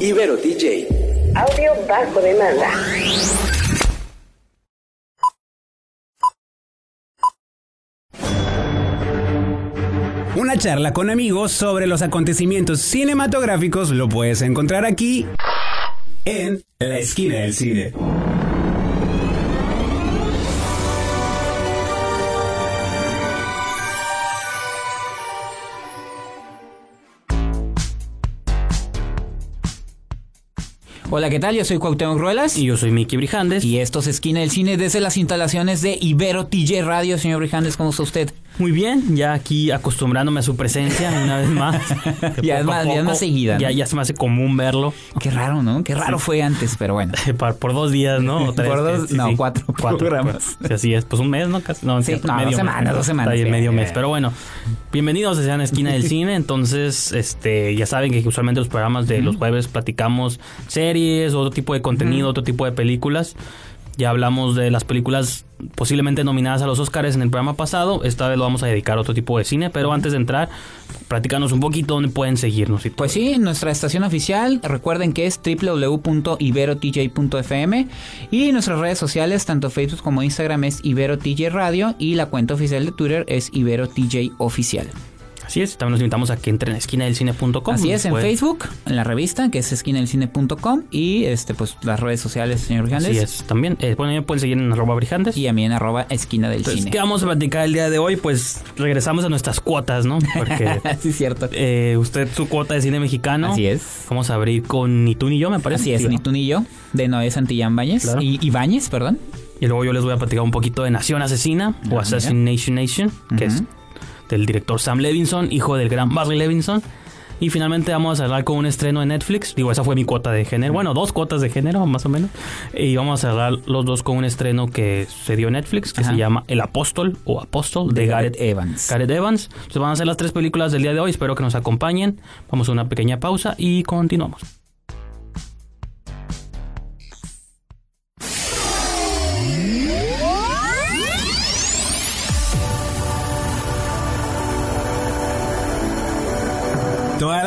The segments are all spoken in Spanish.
Ibero DJ. Audio bajo demanda. Una charla con amigos sobre los acontecimientos cinematográficos lo puedes encontrar aquí en La Esquina del Cine. Hola, ¿qué tal? Yo soy Cuauhtémoc Ruelas. Y yo soy Miki Brijandes. Y esto es Esquina del Cine desde las instalaciones de Ibero TJ Radio. Señor Brijandes, ¿cómo está usted? Muy bien, ya aquí acostumbrándome a su presencia una vez más. ya, es más, ya es más seguida. ¿no? Ya, ya se me hace común verlo. Qué raro, ¿no? Qué raro sí. fue antes, pero bueno. por, por, dos días, ¿no? Tres, por dos, sí, no, sí. cuatro, cuatro programas. Así es, pues un mes, ¿no? Casi, no, sí, no medio dos semanas, mes, dos semanas. Está medio mes, pero bueno. Bienvenidos a la esquina del cine. Entonces, este, ya saben que usualmente los programas de los jueves platicamos series, otro tipo de contenido, otro tipo de películas. Ya hablamos de las películas posiblemente nominadas a los Oscars en el programa pasado. Esta vez lo vamos a dedicar a otro tipo de cine. Pero antes de entrar, platícanos un poquito dónde pueden seguirnos. Y pues sí, nuestra estación oficial, recuerden que es www.iberotj.fm y nuestras redes sociales, tanto Facebook como Instagram es IberoTJ Radio y la cuenta oficial de Twitter es IberoTJ Oficial. Así es, también los invitamos a que entren a esquinadelcine.com. Así es, en puede... Facebook, en la revista, que es esquinadelcine.com y este pues las redes sociales, señor Brijandes. Así es, también. Eh, bueno, me pueden seguir en arroba Brijandes. Y a mí en arroba esquina del Entonces, cine. ¿Qué vamos a platicar el día de hoy? Pues regresamos a nuestras cuotas, ¿no? Porque... sí, cierto. Eh, usted su cuota de cine mexicano. Así es. Vamos a abrir con Ni tú ni yo, me parece. Así es, ¿no? Ni tú ni yo, de Noé Santillán Bañez. Claro. Y Ibáñez, perdón. Y luego yo les voy a platicar un poquito de Nación Asesina Ah, o Assassination Nation, que uh -huh. es del director Sam Levinson, hijo del gran Barry Levinson. Y finalmente vamos a cerrar con un estreno de Netflix. Digo, esa fue mi cuota de género. Bueno, dos cuotas de género, más o menos. Y vamos a cerrar los dos con un estreno que se dio en Netflix, que Ajá. se llama El Apóstol o Apóstol de, Gareth Evans. Gareth Evans. Entonces van a ser las tres películas del día de hoy. Espero que nos acompañen. Vamos a una pequeña pausa y continuamos.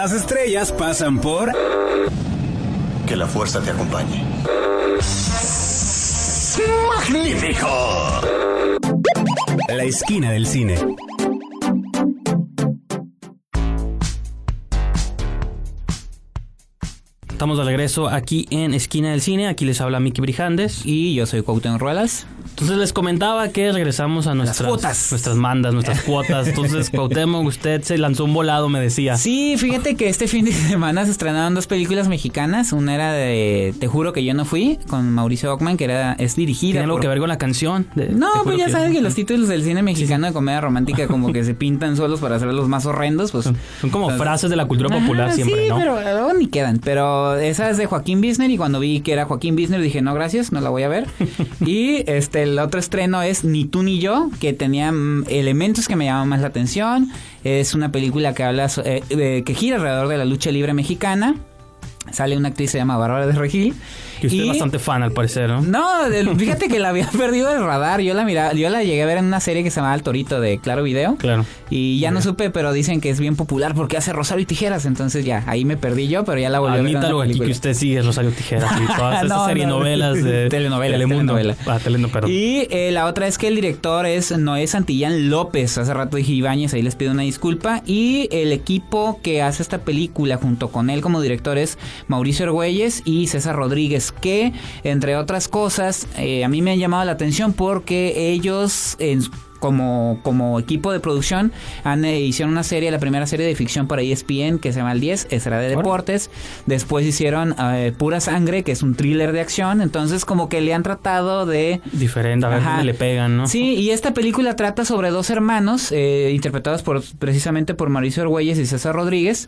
Las estrellas pasan por... Que la fuerza te acompañe. ¡Magnífico! La esquina del cine. Estamos de regreso aquí en Esquina del Cine. Aquí les habla Miki Brijandes. Y yo soy Cuauhtémoc Ruelas. Entonces les comentaba que regresamos a nuestras cuotas. nuestras mandas, nuestras cuotas. Entonces, Cuauhtémoc, usted se lanzó un volado, me decía. Sí, fíjate que este fin de semana se estrenaron dos películas mexicanas. Una era de Te juro que yo no fui, con Mauricio Ockman, que era es dirigida. ¿Tiene algo por... que ver con la canción? De, no, pues ya sabes que los títulos del cine mexicano de comedia romántica como que se pintan solos para hacerlos más horrendos. Pues son, son como entonces... frases de la cultura popular siempre, sí, ¿no? pero luego ni quedan. Pero esa es de Joaquín Bisner y cuando vi que era Joaquín Bisner dije, no, gracias, no la voy a ver. y este el otro estreno es Ni tú ni yo, que tenía mm, elementos que me llamaban más la atención. Es una película que habla, eh, eh, que gira alrededor de la lucha libre mexicana. Sale una actriz que se llama Bárbara de Regil. Que usted y, es bastante fan, al parecer, ¿no? No, fíjate que la había perdido del radar. Yo la miraba, yo la llegué a ver en una serie que se llamaba El Torito de Claro Video. Claro. Y ya no supe, pero dicen que es bien popular porque hace Rosario y Tijeras. Entonces ya, ahí me perdí yo, pero ya la volví a ver. Admítalo aquí que usted sigue Rosario Tijeras y todas estas no, serie no, novelas de telenovela, Telemundo. telenovela. Ah, teleno, perdón. Y eh, la otra es que el director es Noé Santillán López. Hace rato dije Ibáñez, ahí les pido una disculpa. Y el equipo que hace esta película junto con él como director es Mauricio Argüelles y César Rodríguez, que entre otras cosas eh, a mí me han llamado la atención porque ellos en como, como equipo de producción han, eh, hicieron una serie, la primera serie de ficción para ESPN que se llama El 10, esa era de deportes. Después hicieron eh, Pura Sangre, que es un thriller de acción. Entonces como que le han tratado de... Diferente, a ver dónde le pegan, ¿no? Sí, y esta película trata sobre dos hermanos, eh, interpretados por, precisamente por Mauricio Argüelles y César Rodríguez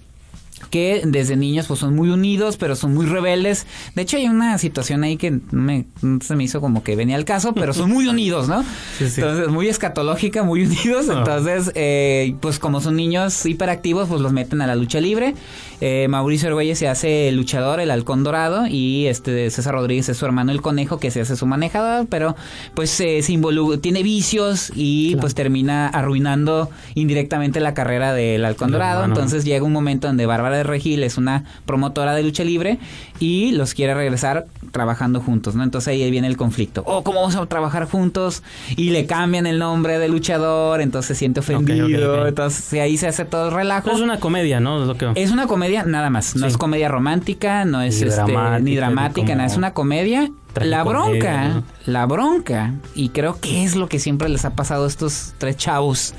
que desde niños pues son muy unidos, pero son muy rebeldes. De hecho hay una situación ahí que no, me, se me hizo como que venía al caso, pero son muy unidos, ¿no? Sí, sí. Entonces muy escatológica, muy unidos. No. Entonces eh, pues como son niños hiperactivos pues los meten a la lucha libre. Eh, Mauricio Argüelles se hace el luchador, el halcón dorado y este César Rodríguez es su hermano el conejo que se hace su manejador, pero pues eh, se involucra, tiene vicios y Claro. pues termina arruinando indirectamente la carrera del halcón dorado. Entonces llega un momento donde Bárbara Bárbara de Regil es una promotora de lucha libre y los quiere regresar trabajando juntos, ¿no? Entonces ahí viene el conflicto. Oh, ¿cómo vamos a trabajar juntos? Y le cambian el nombre de luchador, entonces se siente ofendido. Entonces ahí se hace todo el relajo. Es una comedia, ¿no? Es lo que... Es una comedia nada más, no Sí. es comedia romántica, no es Ni este, dramática, ni dramática, como nada, es una comedia. La bronca, ¿no? la bronca, y creo que es lo que siempre les ha pasado a estos tres chavos.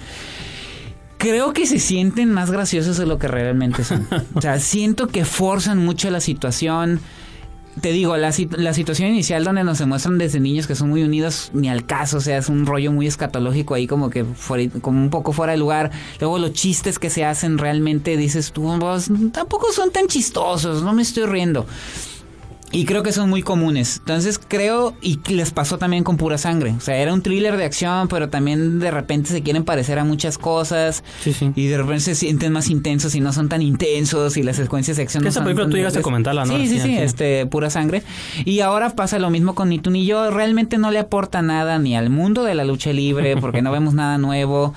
Creo que se sienten más graciosos de lo que realmente son. o sea, siento que forzan mucho la situación. Te digo, la, la situación inicial donde nos demuestran desde niños que son muy unidos, ni al caso, o sea, es un rollo muy escatológico ahí como que fuera- como un poco fuera de lugar. Luego los chistes que se hacen realmente, dices tú, "Pues, tampoco son tan chistosos, no me estoy riendo. Y creo que son muy comunes. Entonces creo, y les pasó también con pura sangre. O sea, era un thriller de acción, pero también de repente se quieren parecer a muchas cosas. Sí, sí. Y de repente se sienten más intensos y no son tan intensos. Y las secuencias de acción Que no esa son película tú llegaste a comentarla, ¿no? Sí, sí, sí. este, pura sangre. Y ahora pasa lo mismo con Ni tú ni yo. Realmente no le aporta nada ni al mundo de la lucha libre, porque no vemos nada nuevo.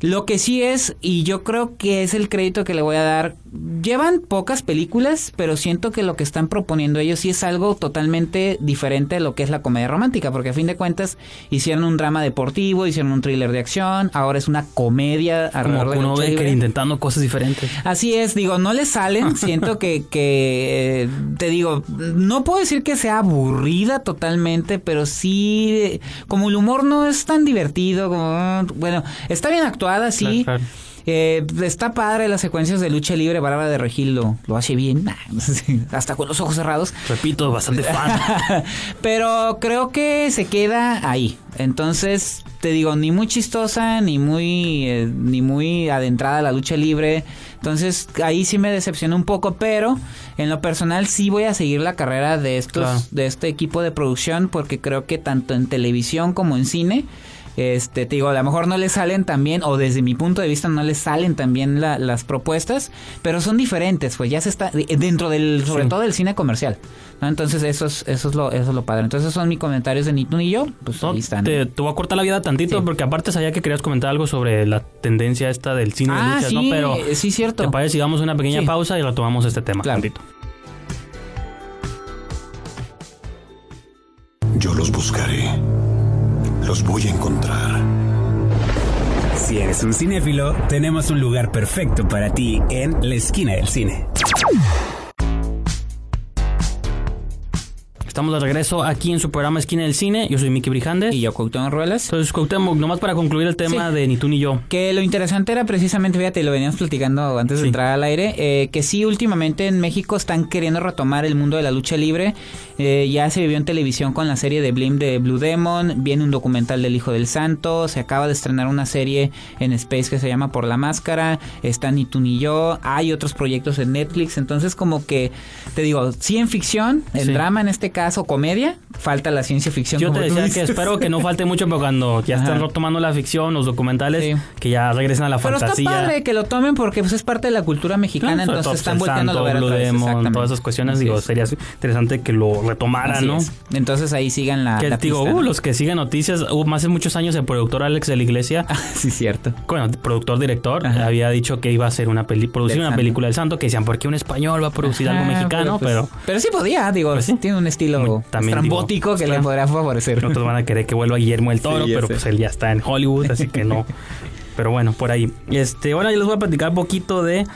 Lo que sí es, y yo creo que es el crédito que le voy a dar, llevan pocas películas, pero siento que lo que están proponiendo ellos sí es algo totalmente diferente a lo que es la comedia romántica, porque a fin de cuentas hicieron un drama deportivo, hicieron un thriller de acción, ahora es una comedia Como alrededor de libre. intentando cosas diferentes. Así es, digo, no le salen. Siento que, que eh, te digo, no puedo decir que sea aburrida totalmente, pero sí, como el humor no es tan divertido, como, bueno, está bien actuada, sí. Claro, claro. Eh, está padre las secuencias de lucha libre, Bárbara de Regil lo, lo hace bien, hasta con los ojos cerrados. Repito, bastante fan. Pero creo que se queda ahí. Entonces, te digo, ni muy chistosa, ni muy, eh, ni muy adentrada a la lucha libre. Entonces, ahí sí me decepcionó un poco, pero en lo personal sí voy a seguir la carrera de estos, Claro. de este equipo de producción, porque creo que tanto en televisión como en cine, este, te digo, a lo mejor no le salen tan bien, o desde mi punto de vista no le salen tan bien la- las propuestas, pero son diferentes, pues ya se está, dentro del, sobre Sí. todo del cine comercial, ¿no? Entonces eso es, eso es lo, eso es lo padre. Entonces esos son mis comentarios de ni tú ni yo, pues No, ahí están. te, te voy a cortar la vida tantito Sí. porque aparte sabía que querías comentar algo sobre la tendencia esta del cine de ah, luchas, sí, ¿no? Pero eh, sí, cierto. ¿te parece si damos una pequeña Sí. pausa y retomamos este tema Claro. tantito? Yo los buscaré. Los voy a encontrar. Si eres un cinéfilo, tenemos un lugar perfecto para ti en la esquina del cine. Estamos de regreso aquí en su programa Esquina del Cine. Yo soy Miki Brijandes. Y yo, Cuauhtémoc Ruelas. Entonces, Cuauhtémoc, nomás para concluir el tema Sí. de Ni tú ni yo. Que lo interesante era precisamente, fíjate, lo veníamos platicando antes de entrar al aire, eh, que sí, últimamente en México están queriendo retomar el mundo de la lucha libre. Eh, ya se vivió en televisión con la serie de Blim de Blue Demon, viene un documental del Hijo del Santo, se acaba de estrenar una serie en Space que se llama Por la Máscara, está Ni tú ni yo, hay otros proyectos en Netflix, entonces como que, te digo, sí en ficción, en Sí. drama en este caso, comedia, falta la ciencia ficción. Yo como te tú decía que espero que no falte mucho, pero cuando ya estén Ajá. retomando la ficción, los documentales, Sí. que ya regresen a la Pero fantasía. está padre que lo tomen porque pues, es parte de la cultura mexicana, Claro, entonces están el volteando a ver Demon, todas esas cuestiones, Así digo, es. sería interesante que lo retomaran, ¿no? es. Entonces ahí sigan la, Que la digo, pista, uh, ¿no? los que siguen noticias, uh, hace muchos años el productor Alex de la Iglesia, sí, cierto. bueno, productor, director, Ajá. había dicho que iba a hacer una peli producir Del una Santo. película del Santo, que decían, ¿por qué un español va a producir algo Ah, mexicano? pues, Pero, pero sí podía, digo, Pues sí. tiene un estilo Muy- también, que claro. le podrá favorecer. otros van a querer que vuelva Guillermo el Toro, Sí, pero sé. pues él ya está en Hollywood, así que no. Pero bueno, por ahí. Este, ahora yo les voy a platicar un poquito de.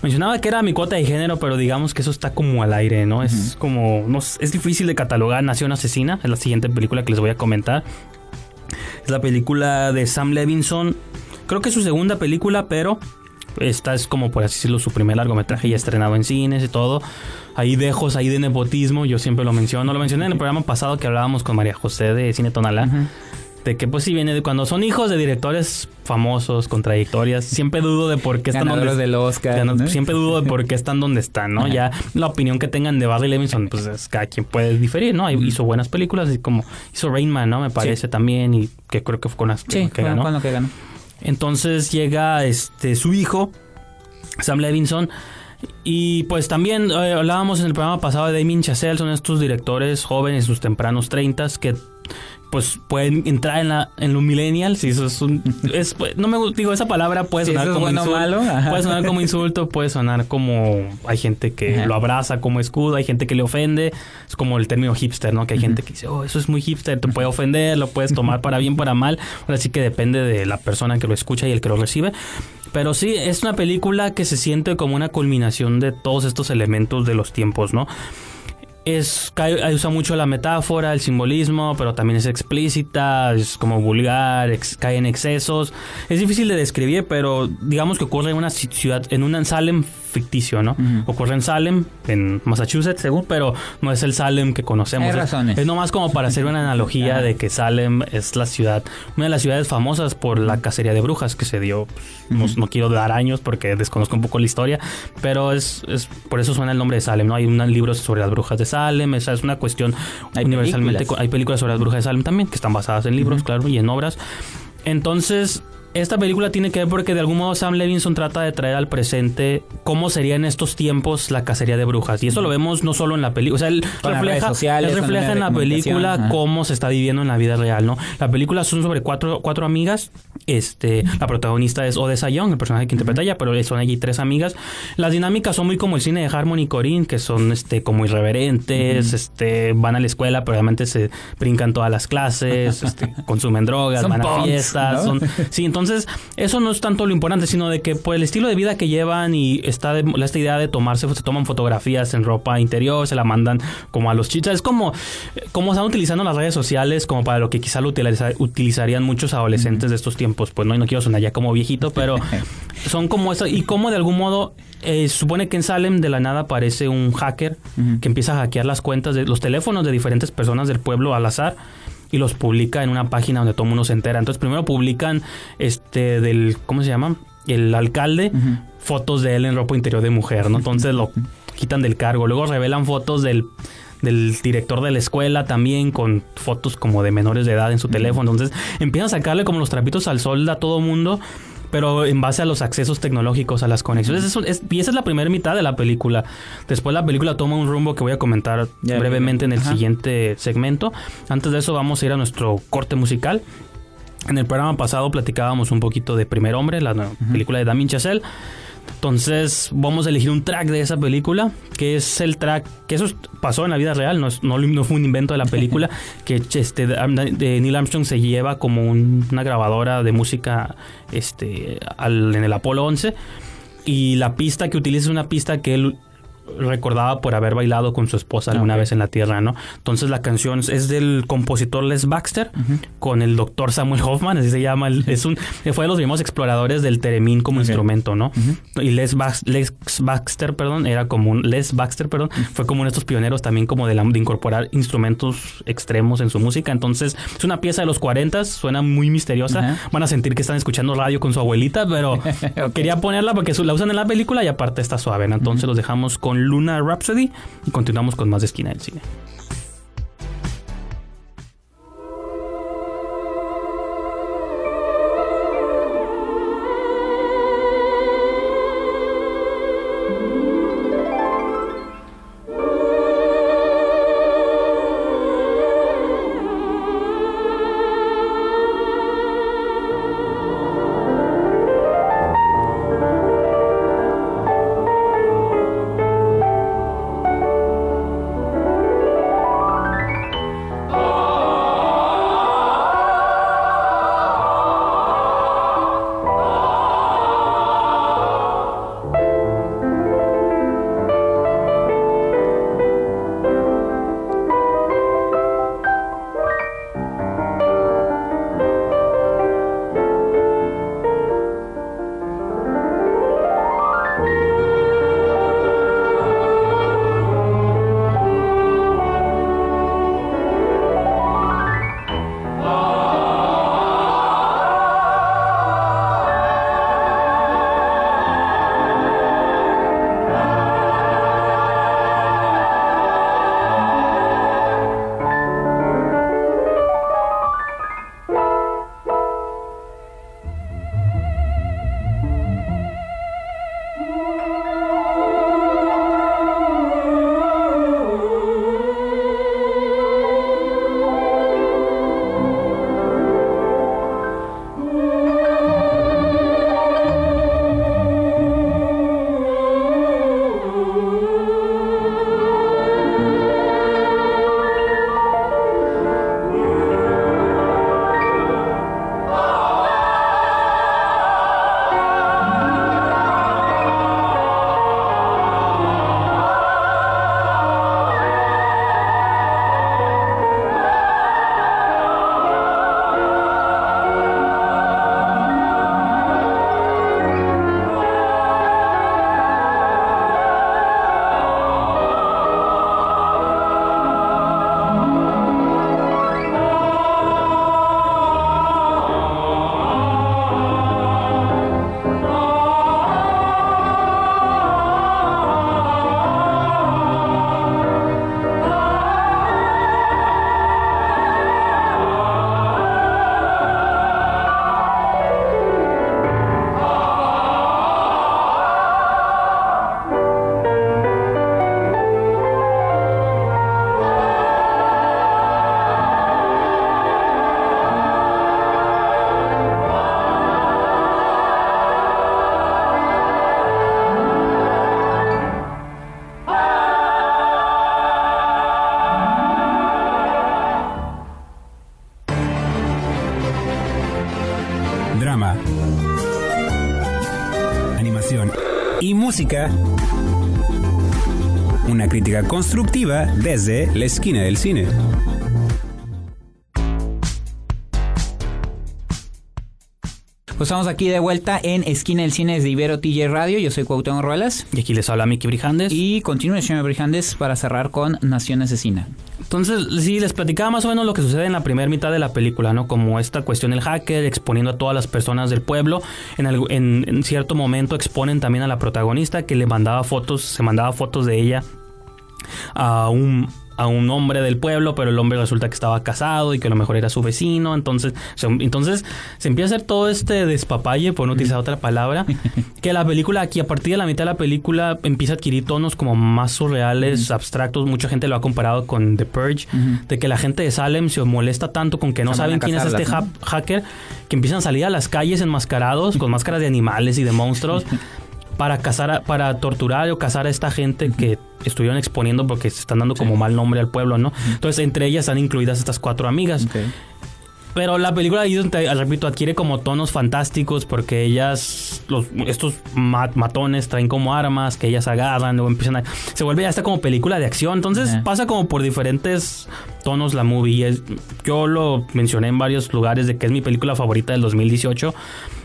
Mencionaba que era mi cuota de género, pero digamos que eso está como al aire, ¿no? Es como. No, es difícil de catalogar. Nación Asesina, es la siguiente película que les voy a comentar. Es la película de Sam Levinson. Creo que es su segunda película, pero esta es como por así decirlo su primer largometraje ya estrenado en cines y todo. Hay dejos ahí de nepotismo, yo siempre lo menciono. Lo mencioné en el programa pasado que hablábamos con María José de Cine Tonalá. De que pues sí viene de cuando son hijos de directores famosos, contradictorias, siempre dudo de por qué están Ganadores donde del Oscar. Siempre dudo de por qué están donde están, ¿no? Ajá. Ya la opinión que tengan de Barry Levinson, pues es cada quien puede diferir, ¿no? Hizo buenas películas, así como hizo Rain Man, ¿no? Me parece también, y que creo que fue con las Sí, que ganó. con lo que ganó. Entonces llega este su hijo, Sam Levinson. Y pues también eh, hablábamos en el programa pasado de Damien Chazelle, son estos directores jóvenes, sus tempranos 30 que pues pueden entrar en la en los millennials y eso es un es, no me digo esa palabra puede sonar como bueno insulto malo, puede sonar como insulto puede sonar como hay gente que Ajá. lo abraza como escudo hay gente que le ofende. Es como el término hipster no que hay gente que dice oh eso es muy hipster te puede ofender lo puedes tomar para bien para mal ahora sí que depende de la persona que lo escucha y el que lo recibe. Pero sí, es una película que se siente como una culminación de todos estos elementos de los tiempos, ¿no? Es, usa mucho la metáfora, el simbolismo, pero también es explícita, es como vulgar, cae en excesos. Es difícil de describir, pero digamos que ocurre en una ci- ciudad, en un Salem ficticio, ¿no? Ocurre en Salem, en Massachusetts, según, pero no es el Salem que conocemos. Hay Es- razones. Es nomás como para hacer una analogía de que Salem es la ciudad, una de las ciudades famosas por la cacería de brujas que se dio. pues, no, no quiero dar años porque desconozco un poco la historia, pero es, es por eso suena el nombre de Salem, ¿no? Hay unos libros sobre las brujas de Salem, esa es una cuestión Hay universalmente. películas. Hay películas sobre las brujas de Salem también, que están basadas en libros, claro, y en obras. Entonces, esta película tiene que ver porque de algún modo Sam Levinson trata de traer al presente cómo sería en estos tiempos la cacería de brujas. Y eso lo vemos no solo en la película, o sea, él Con refleja, sociales, él refleja en la película ajá. cómo se está viviendo en la vida real, ¿no? La película son sobre cuatro, cuatro amigas. Este, la protagonista es Odessa Young, el personaje que interpreta ella, pero son allí tres amigas. Las dinámicas son muy como el cine de Harmony Corinne, que son este como irreverentes, este, van a la escuela, pero realmente se brincan todas las clases, este, consumen drogas, Son van a punks, fiestas, ¿no? son Sí, entonces eso no es tanto lo importante, sino de que por el estilo de vida que llevan y está de- esta idea de tomarse, se toman fotografías en ropa interior, se la mandan como a los chicos. Es como, como están utilizando las redes sociales como para lo que quizá lo utiliza- utilizarían muchos adolescentes de estos tiempos. Pues no, y no quiero sonar ya como viejito, pero son como eso. Y como de algún modo, eh, supone que en Salem de la nada aparece un hacker que empieza a hackear las cuentas de los teléfonos de diferentes personas del pueblo al azar y los publica en una página donde todo el mundo se entera. Entonces primero publican este del ¿cómo se llama? El alcalde fotos de él en ropa interior de mujer, ¿no? Entonces lo quitan del cargo. Luego revelan fotos del del director de la escuela también con fotos como de menores de edad en su teléfono. Entonces empiezan a sacarle como los trapitos al sol a todo mundo, pero en base a los accesos tecnológicos, a las conexiones. Eso es- y esa es la primera mitad de la película. Después la película toma un rumbo que voy a comentar Ya, brevemente en el ajá. siguiente segmento. Antes de eso vamos a ir a nuestro corte musical. En el programa pasado platicábamos un poquito de Primer Hombre, la película de Damien Chazelle. Entonces vamos a elegir un track de esa película, que es el track, que eso pasó en la vida real, no, es- no, no fue un invento de la película, que este, de, Neil Armstrong se lleva como un- una grabadora de música este, al- en el Apolo 11 y la pista que utiliza es una pista que él recordaba por haber bailado con su esposa alguna vez en la Tierra, ¿no? Entonces la canción es del compositor Les Baxter con el doctor Samuel Hoffman, así se llama, el- es un fue de los mismos exploradores del teremín como instrumento, ¿no? Y Les, Bax- Les Baxter, perdón, era como un Les Baxter, perdón, fue como uno de estos pioneros también como de, la- de incorporar instrumentos extremos en su música, entonces es una pieza de los 40, suena muy misteriosa, van a sentir que están escuchando radio con su abuelita, pero quería ponerla porque su- la usan en la película y aparte está suave, ¿no? Entonces los dejamos con Luna Rhapsody y continuamos con más de Esquina del Cine. Música. Una crítica constructiva desde la esquina del cine. Pues estamos aquí de vuelta en Esquina del Cine de Ibero TJ Radio. Yo soy Cuauhtémoc Ruelas. Y aquí les habla Miki Brijandes. Y continúa señor Brijandes para cerrar con Nación Asesina. Entonces, sí, les platicaba más o menos lo que sucede en la primera mitad de la película, ¿no? Como esta cuestión del hacker exponiendo a todas las personas del pueblo. En, algo- en- en cierto momento exponen también a la protagonista que le mandaba fotos, se mandaba fotos de ella a un, a un hombre del pueblo, pero el hombre resulta que estaba casado y que a lo mejor era su vecino. Entonces, se, entonces se empieza a hacer todo este despapalle, por no utilizar otra palabra, que la película aquí, a partir de la mitad de la película, empieza a adquirir tonos como más surreales, abstractos. Mucha gente lo ha comparado con The Purge, de que la gente de Salem se molesta tanto con que no Se saben quién es este ha- hacker, que empiezan a salir a las calles enmascarados, con máscaras de animales y de monstruos para cazar, a- para torturar o cazar a esta gente que estuvieron exponiendo porque se están dando como mal nombre al pueblo, ¿no? Entonces, entre ellas están incluidas estas cuatro amigas. Pero la película ahí donde, repito, adquiere como tonos fantásticos porque ellas, los, estos ma- matones traen como armas que ellas agarran, luego empiezan a... Se vuelve ya esta como película de acción, entonces pasa como por diferentes tonos la movie. Es- yo lo mencioné en varios lugares de que es mi película favorita del 2018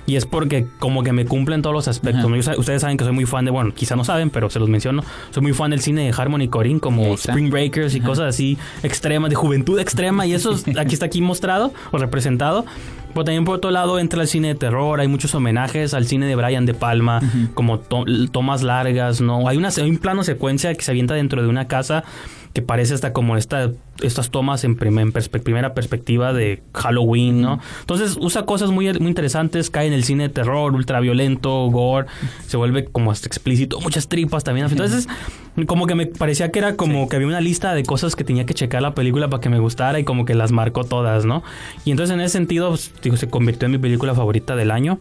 y es porque como que me cumplen todos los aspectos. Ustedes saben que soy muy fan de, bueno, quizá no saben, pero se los menciono, soy muy fan del cine de Harmony Corinne como. Spring Breakers y cosas así extremas, de juventud extrema, y eso es- aquí está aquí mostrado o representado. Pero también por otro lado entra el cine de terror, hay muchos homenajes al cine de Brian De Palma, como to- tomas largas, ¿no? Hay, una, hay un plano secuencia que se avienta dentro de una casa que parece hasta como esta, estas tomas en, prim- en perspe- primera perspectiva de Halloween, ¿no? Entonces usa cosas muy, muy interesantes, cae en el cine de terror, ultraviolento, gore, se vuelve como hasta explícito, muchas tripas también. Entonces, como que me parecía que era como que había una lista de cosas que tenía que checar la película para que me gustara y como que las marcó todas, ¿no? Y entonces en ese sentido, pues, digo, se convirtió en mi película favorita del año.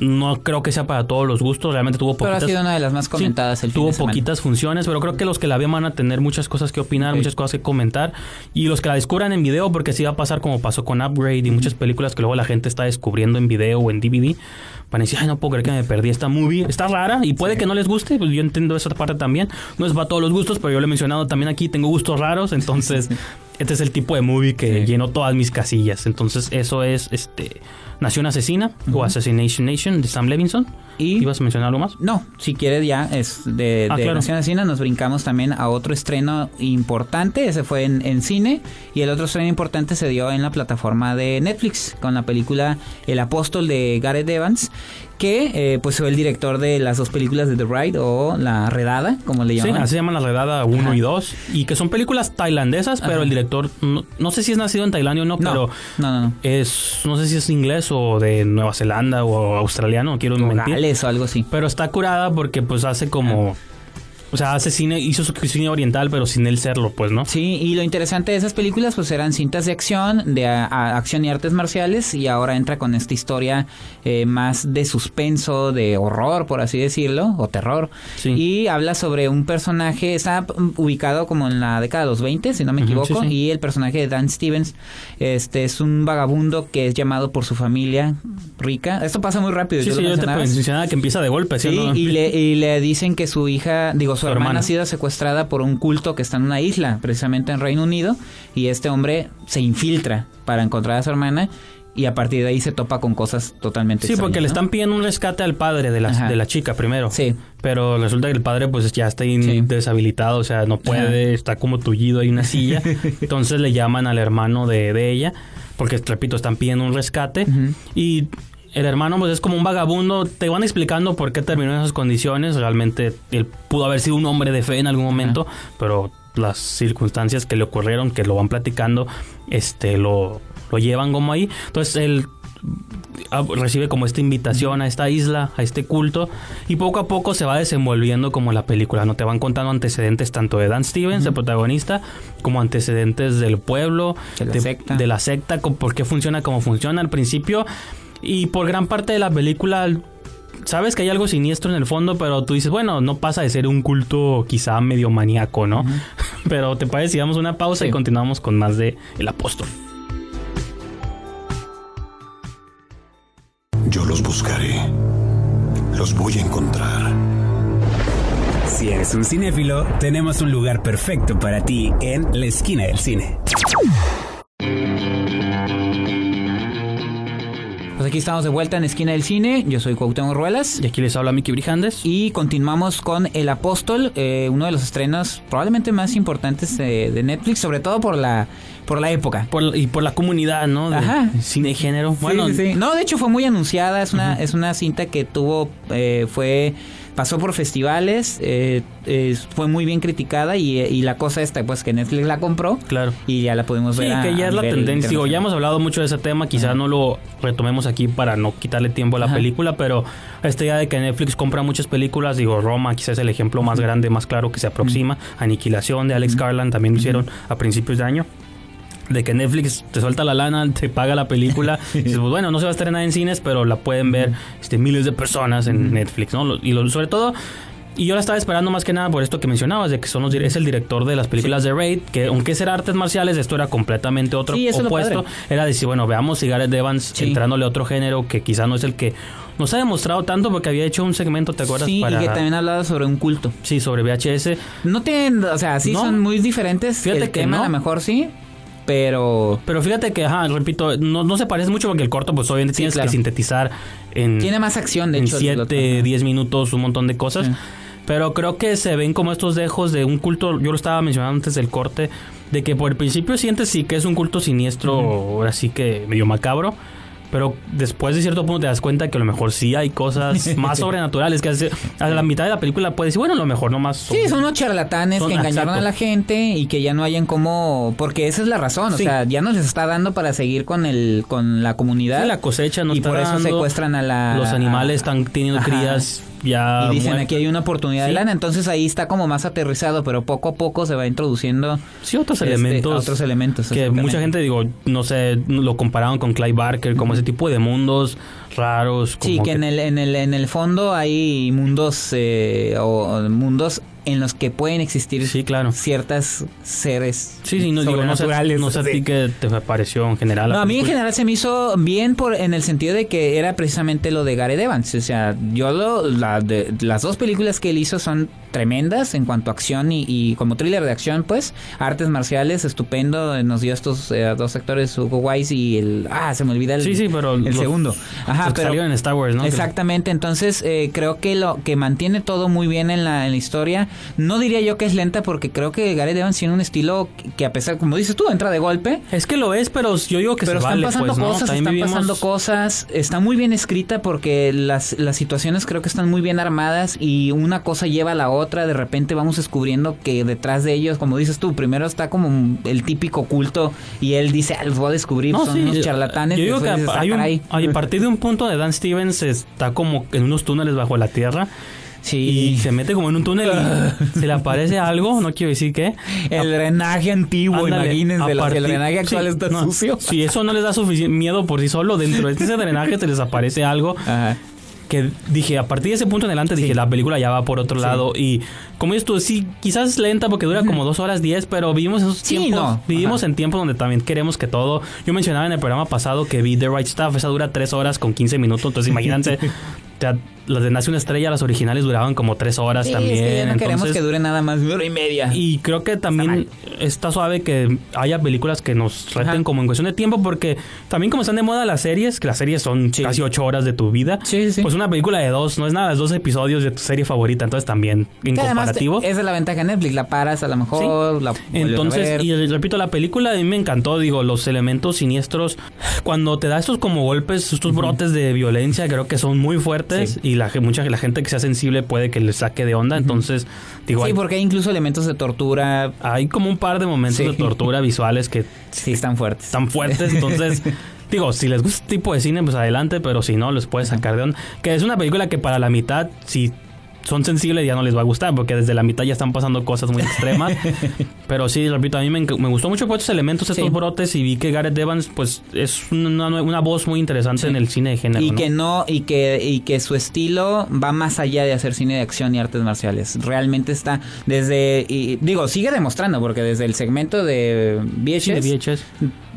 No creo que sea para todos los gustos, realmente tuvo Pero ha poquitas... sido una de las más Sí, comentadas el fin tuvo poquitas funciones, pero creo que los que la vean van a tener muchas cosas que opinar, muchas cosas que comentar. Y los que la descubran en video, porque sí va a pasar como pasó con Upgrade y muchas películas que luego la gente está descubriendo en video o en DVD. Van a decir, ay, no puedo creer que me perdí esta movie. Está rara y puede que no les guste, pues yo entiendo esa parte también. No es para todos los gustos, pero yo lo he mencionado también aquí, tengo gustos raros, entonces este es el tipo de movie que Sí. llenó todas mis casillas. Entonces eso es este Nación Asesina o Assassination Nation de Sam Levinson. Y- ¿Ibas a mencionar algo más? No, si quieres ya es de, Ah, de claro. Nación Asesina nos brincamos también a otro estreno importante, ese fue en, en cine y el otro estreno importante se dio en la plataforma de Netflix con la película El Apóstol de Gareth Evans que eh, pues fue el director de las dos películas de The Ride o La Redada, como le Sí, llaman. así se llaman La Redada 1 Ajá. y 2. Y que son películas tailandesas, pero Ajá. el director, no, no sé si es nacido en Tailandia o no, no, pero no, no, no. es, no sé si es inglés o de Nueva Zelanda o australiano, no quiero O mentir. Gales o algo así. Pero está curada porque pues hace como... O sea, hace cine, hizo su cine oriental, pero sin él serlo, pues, ¿no? Sí, y lo interesante de esas películas pues eran cintas de acción, de a- a- acción y artes marciales y ahora entra con esta historia eh, más de suspenso, de horror, por así decirlo, o terror. Sí. Y habla sobre un personaje, está ubicado como en la década de los 20, si no me equivoco, sí, sí. y el personaje de Dan Stevens este es un vagabundo que es llamado por su familia rica. Esto pasa muy rápido, Sí, yo sí, lo yo te mencionaba. que empieza de golpe, ¿sí? No? y le, y le dicen que su hija, digo, su, hermana, hermana. ha sido secuestrada por un culto que está en una isla, precisamente en Reino Unido, y este hombre se infiltra para encontrar a su hermana y a partir de ahí se topa con cosas totalmente Sí, porque le ¿no? están pidiendo un rescate al padre de la, de la chica primero. Sí. Pero resulta que el padre pues ya está Sí. deshabilitado, o sea, no puede, Ajá. está como tullido ahí en una silla. Entonces le llaman al hermano de, de ella, porque repito, están pidiendo un rescate. Y el hermano pues es como un vagabundo, te van explicando por qué terminó en esas condiciones. Realmente él pudo haber sido un hombre de fe en algún momento, pero las circunstancias que le ocurrieron, que lo van platicando, este lo, lo llevan como ahí. Entonces él ah, recibe como esta invitación a esta isla, a este culto, y poco a poco se va desenvolviendo como la película, ¿no? Te van contando antecedentes tanto de Dan Stevens, el protagonista, como antecedentes del pueblo, De la secta. de la secta, por qué funciona como funciona al principio, y por gran parte de la película... Sabes que hay algo siniestro en el fondo, pero tú dices, bueno, no pasa de ser un culto quizá medio maníaco, ¿no? Pero te parece, si damos una pausa Sí. y continuamos con más de El Apóstol. Yo los buscaré. Los voy a encontrar. Si eres un cinéfilo, tenemos un lugar perfecto para ti en la esquina del cine. Aquí estamos de vuelta en Esquina del Cine. Yo soy Cuauhtémoc Ruelas. Y aquí les habla Miki Brijandes. Y continuamos con El Apóstol, eh, uno de los estrenos probablemente más importantes eh, de Netflix, sobre todo por la por la época. Por, y por la comunidad, ¿no? De Ajá. Cine y género. Bueno, Sí, sí, sí. No, de hecho fue muy anunciada. Es una, es una cinta que tuvo, eh, fue, pasó por festivales, eh, eh, fue muy bien criticada y, y la cosa esta, pues que Netflix la compró claro. y ya la podemos Sí, ver. a- que ya a es la tendencia. Digo, ya hemos hablado mucho de ese tema, quizá Ajá. no lo retomemos aquí para no quitarle tiempo a la película, pero esta idea de que Netflix compra muchas películas, digo, Roma quizás es el ejemplo más grande, más claro que se aproxima. Aniquilación de Alex Garland también lo hicieron a principios de año. De que Netflix te suelta la lana, te paga la película. y dices, pues, bueno, no se va a estrenar en cines, pero la pueden ver este, miles de personas en Netflix, ¿no? Y lo- sobre todo, y yo la estaba esperando más que nada por esto que mencionabas, de que son los, es el director de las películas de Raid, que aunque era artes marciales, esto era completamente otro Sí, opuesto. Era decir, bueno, veamos si Gareth Evans Sí. entrándole a otro género que quizá no es el que nos ha demostrado tanto porque había hecho un segmento, ¿te acuerdas? Sí, Para- y que también hablaba sobre un culto. Sí, sobre VHS. No tienen, o sea, sí No. son muy diferentes. Fíjate el que tema no. a lo mejor sí, pero Pero fíjate que, ajá, repito, no, no se parece mucho porque el corto, pues obviamente Sí, tienes claro. que sintetizar en, tiene más acción, de en hecho. el otro. 7, 10 minutos un montón de cosas. Sí. Pero creo que se ven como estos dejos de un culto, yo lo estaba mencionando antes del corte, de que por el principio sientes sí que es un culto siniestro, ahora sí que medio macabro. Pero después de cierto punto te das cuenta que a lo mejor sí hay cosas más sobrenaturales. Que hace- a la mitad de la película puedes decir, bueno, a lo mejor nomás son- Sí, son unos charlatanes Son- que engañaron exacto. a la gente y que ya no hayan como... Porque esa es la razón, o Sí. sea, ya no les está dando para seguir con el con la comunidad. Sí, la cosecha no y está por eso dando, secuestran a la... Los animales a- están teniendo Ajá. crías ya Y dicen, aquí hay una oportunidad de Sí. lana. Entonces ahí está como más aterrizado, pero poco a poco se va introduciendo Sí, otros este, elementos. otros elementos. Que mucha gente, digo, no sé, lo compararon con Clive Barker, como ese tipo de mundos raros. Sí, como que en el, en el, en el fondo hay mundos eh, o mundos en los que pueden existir Sí, claro. ciertas seres Sí, sí, no, digo, no sé, no sé a ti qué te pareció en general. No, a mí en general se me hizo bien por en el sentido de que era precisamente lo de Gareth Evans. O sea, yo lo, la de- las dos películas que él hizo son tremendas en cuanto a acción y, y como thriller de acción, pues. Artes marciales, estupendo. Nos dio estos eh, dos actores, Hugo Weiss y el... Ah, se me olvida el, Sí, sí, pero el los- segundo. Ajá, los pero... salieron en Star Wars, ¿no? Exactamente, entonces eh, creo que lo que mantiene todo muy bien en la, en la historia. No diría yo que es lenta porque creo que Gareth Evans tiene un estilo que, a pesar, como dices tú, entra de golpe. Es que lo es, pero yo digo que Pero se están vale, pasando pues, cosas, están vivimos- pasando cosas. Está muy bien escrita porque las, las situaciones creo que están muy bien armadas y una cosa lleva a la otra. De repente vamos descubriendo que detrás de ellos, como dices tú, primero está como el típico culto y él dice, ah, los voy a descubrir, No, son sí, unos charlatanes. Yo digo que dices, a, "Ah, hay un- caray". hay- a partir de un punto de Dan Stevens está como en unos túneles bajo la tierra Sí. y se mete como en un túnel y se le aparece algo, no quiero decir qué. El drenaje antiguo, Ándale, imagínense, a el partir- drenaje actual sí, está no, sucio. Si eso no les da suficiente miedo por sí solo, dentro de ese drenaje se les aparece algo Ajá. que dije, a partir de ese punto en adelante, dije, la película ya va por otro lado. Y como tú, sí, quizás es lenta porque dura como dos horas diez, pero vivimos esos Sí, tiempos. no. Vivimos Ajá. en tiempos donde también queremos que todo. Yo mencionaba en el programa pasado que vi The Right Stuff, esa dura tres horas con 15 minutos. Entonces, imagínense, o sea, las de Nace una estrella, las originales duraban como tres horas Sí, también. es que ya no queremos entonces- que dure nada más de hora y media. y creo que también está suave que haya películas que nos reten Ajá. como en cuestión de tiempo, porque también como están de moda las series, que las series son Sí. casi ocho horas de tu vida, Sí, sí, sí. pues una película de dos, no es nada, es dos episodios de tu serie favorita, entonces también en comparativo. te- esa es la ventaja de Netflix, la paras a lo mejor, la Entonces, y repito, la película a mí me encantó, digo, los elementos siniestros, cuando te da estos como golpes, estos brotes de violencia, creo que son muy fuertes. Y la, mucha la gente que sea sensible puede que le saque de onda, entonces, digo, Sí, hay, porque hay incluso elementos de tortura, hay como un par de momentos Sí. de tortura visuales que sí, están fuertes. tan fuertes. Entonces, digo, si les gusta este tipo de cine, pues adelante, pero si no, les puede sacar de onda. Que es una película que para la mitad, si son sensibles, ya no les va a gustar, porque desde la mitad ya están pasando cosas muy extremas. pero sí, repito, a mí me, me gustó mucho por estos elementos, estos Sí. brotes, y vi que Gareth Evans, pues, es una, una voz muy interesante Sí. en el cine de género. Y ¿no? que no, y que, y que su estilo va más allá de hacer cine de acción y artes marciales. Realmente está desde, y, digo, sigue demostrando, porque desde el segmento de VHS, Sí, de VHS.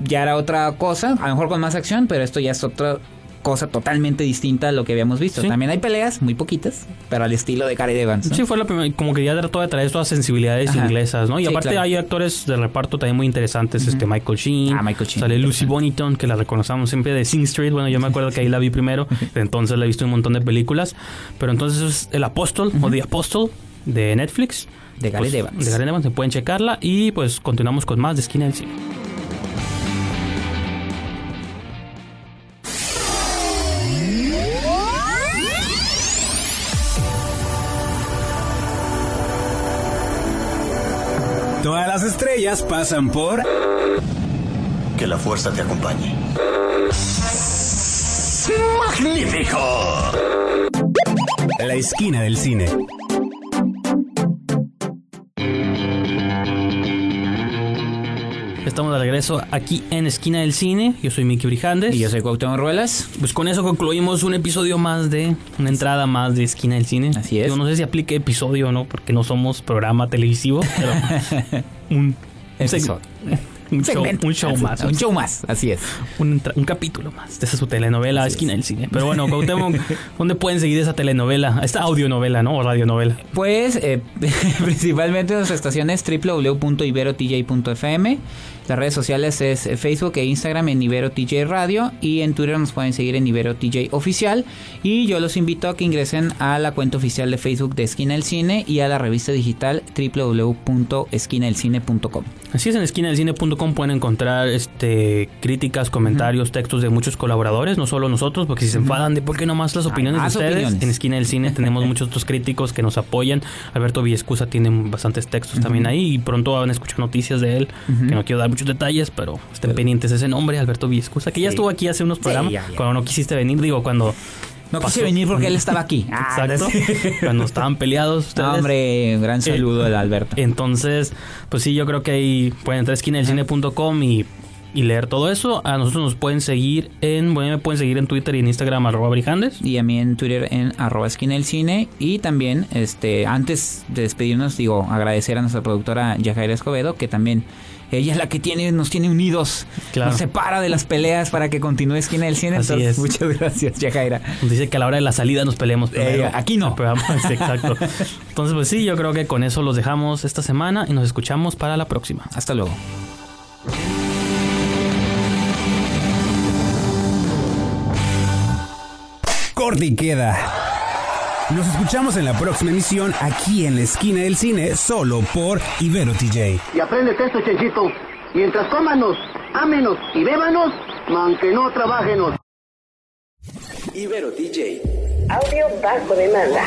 ya era otra cosa, a lo mejor con más acción, pero esto ya es otro cosa totalmente distinta a lo que habíamos visto. Sí. También hay peleas, muy poquitas, pero al estilo de Gary Evans. ¿no? Sí, fue la primera, como que ya trató de traer todas sensibilidades Ajá. inglesas, ¿no? Y Sí, aparte claro. hay actores de reparto también muy interesantes, este Michael Sheen, Ah, Michael Sheen, sale Lucy. Bonington, que la reconocemos siempre de Sing Street, bueno, yo me acuerdo que ahí la vi primero, entonces la he visto en un montón de películas, pero entonces es El Apóstol o The Apostle de Netflix. De Gareth Pues, Evans. De Gareth Evans, se pueden checarla y pues continuamos con más de Esquina del Cine. Todas las estrellas pasan por... Que la fuerza te acompañe. ¡Magnífico! La esquina del cine. Estamos de regreso aquí en Esquina del Cine, yo soy Miki Brijandes. Y yo soy Cuauhtémoc Ruelas. Pues con eso concluimos un episodio más de, una entrada más de Esquina del Cine. Así es. Yo no sé si aplique episodio o no, porque no somos programa televisivo, pero un, un, seg- Episodio. un show, un show más. Un show más, así es. un, un capítulo más de esa su telenovela Así Esquina es. del Cine. Pero bueno, Cuauhtémoc, ¿dónde pueden seguir esa telenovela? Esta audionovela, ¿no? O radionovela. Pues eh, principalmente en nuestras estaciones www.iberotj.fm. Las redes sociales es eh, Facebook e Instagram en Ibero TJ Radio y en Twitter nos pueden seguir en Ibero TJ Oficial. Y yo los invito a que ingresen a la cuenta oficial de Facebook de Esquina del Cine y a la revista digital www.esquinadelcine.com. Así es, en esquinadelcine.com pueden encontrar este críticas, comentarios, textos de muchos colaboradores, no solo nosotros, porque si se enfadan de por qué nomás las Hay opiniones de ustedes, opiniones. en Esquina del Cine tenemos muchos otros críticos que nos apoyan. Alberto Villescusa tiene bastantes textos también ahí y pronto van a escuchar noticias de él, que no quiero dar muchos detalles, pero estén pendientes de ese nombre, Alberto Villescusa, que ya estuvo aquí hace unos programas, ya, ya. cuando no quisiste venir, digo, cuando... No pasó- quise venir porque él estaba aquí. Ah, Exacto, cuando estaban peleados ustedes. No, hombre, un gran saludo al Alberto. Entonces, pues sí, yo creo que ahí pueden entrar a esquinadelcine.com y, y leer todo eso. A nosotros nos pueden seguir en, bueno, me pueden seguir en Twitter y en Instagram, arroba brijandes. y a mí en Twitter en arroba esquina del cine y también este antes de despedirnos digo agradecer a nuestra productora Yajaira Escobedo que también ella es la que tiene nos tiene unidos Claro. nos separa de las peleas para que continúe esquina del cine Así Entonces, es. muchas gracias Yajaira Nos dice que a la hora de la salida nos peleemos primero. Eh, aquí no. Pero vamos, sí, exacto. Entonces, pues sí, yo creo que con eso los dejamos esta semana y nos escuchamos para la próxima. hasta luego Corte y queda. Nos escuchamos en la próxima emisión aquí en la esquina del cine, solo por Ibero TJ. Y apréndete esto, Chenchito. Mientras cómanos, ámenos y bébanos, aunque no trabajenos. Audio bajo demanda.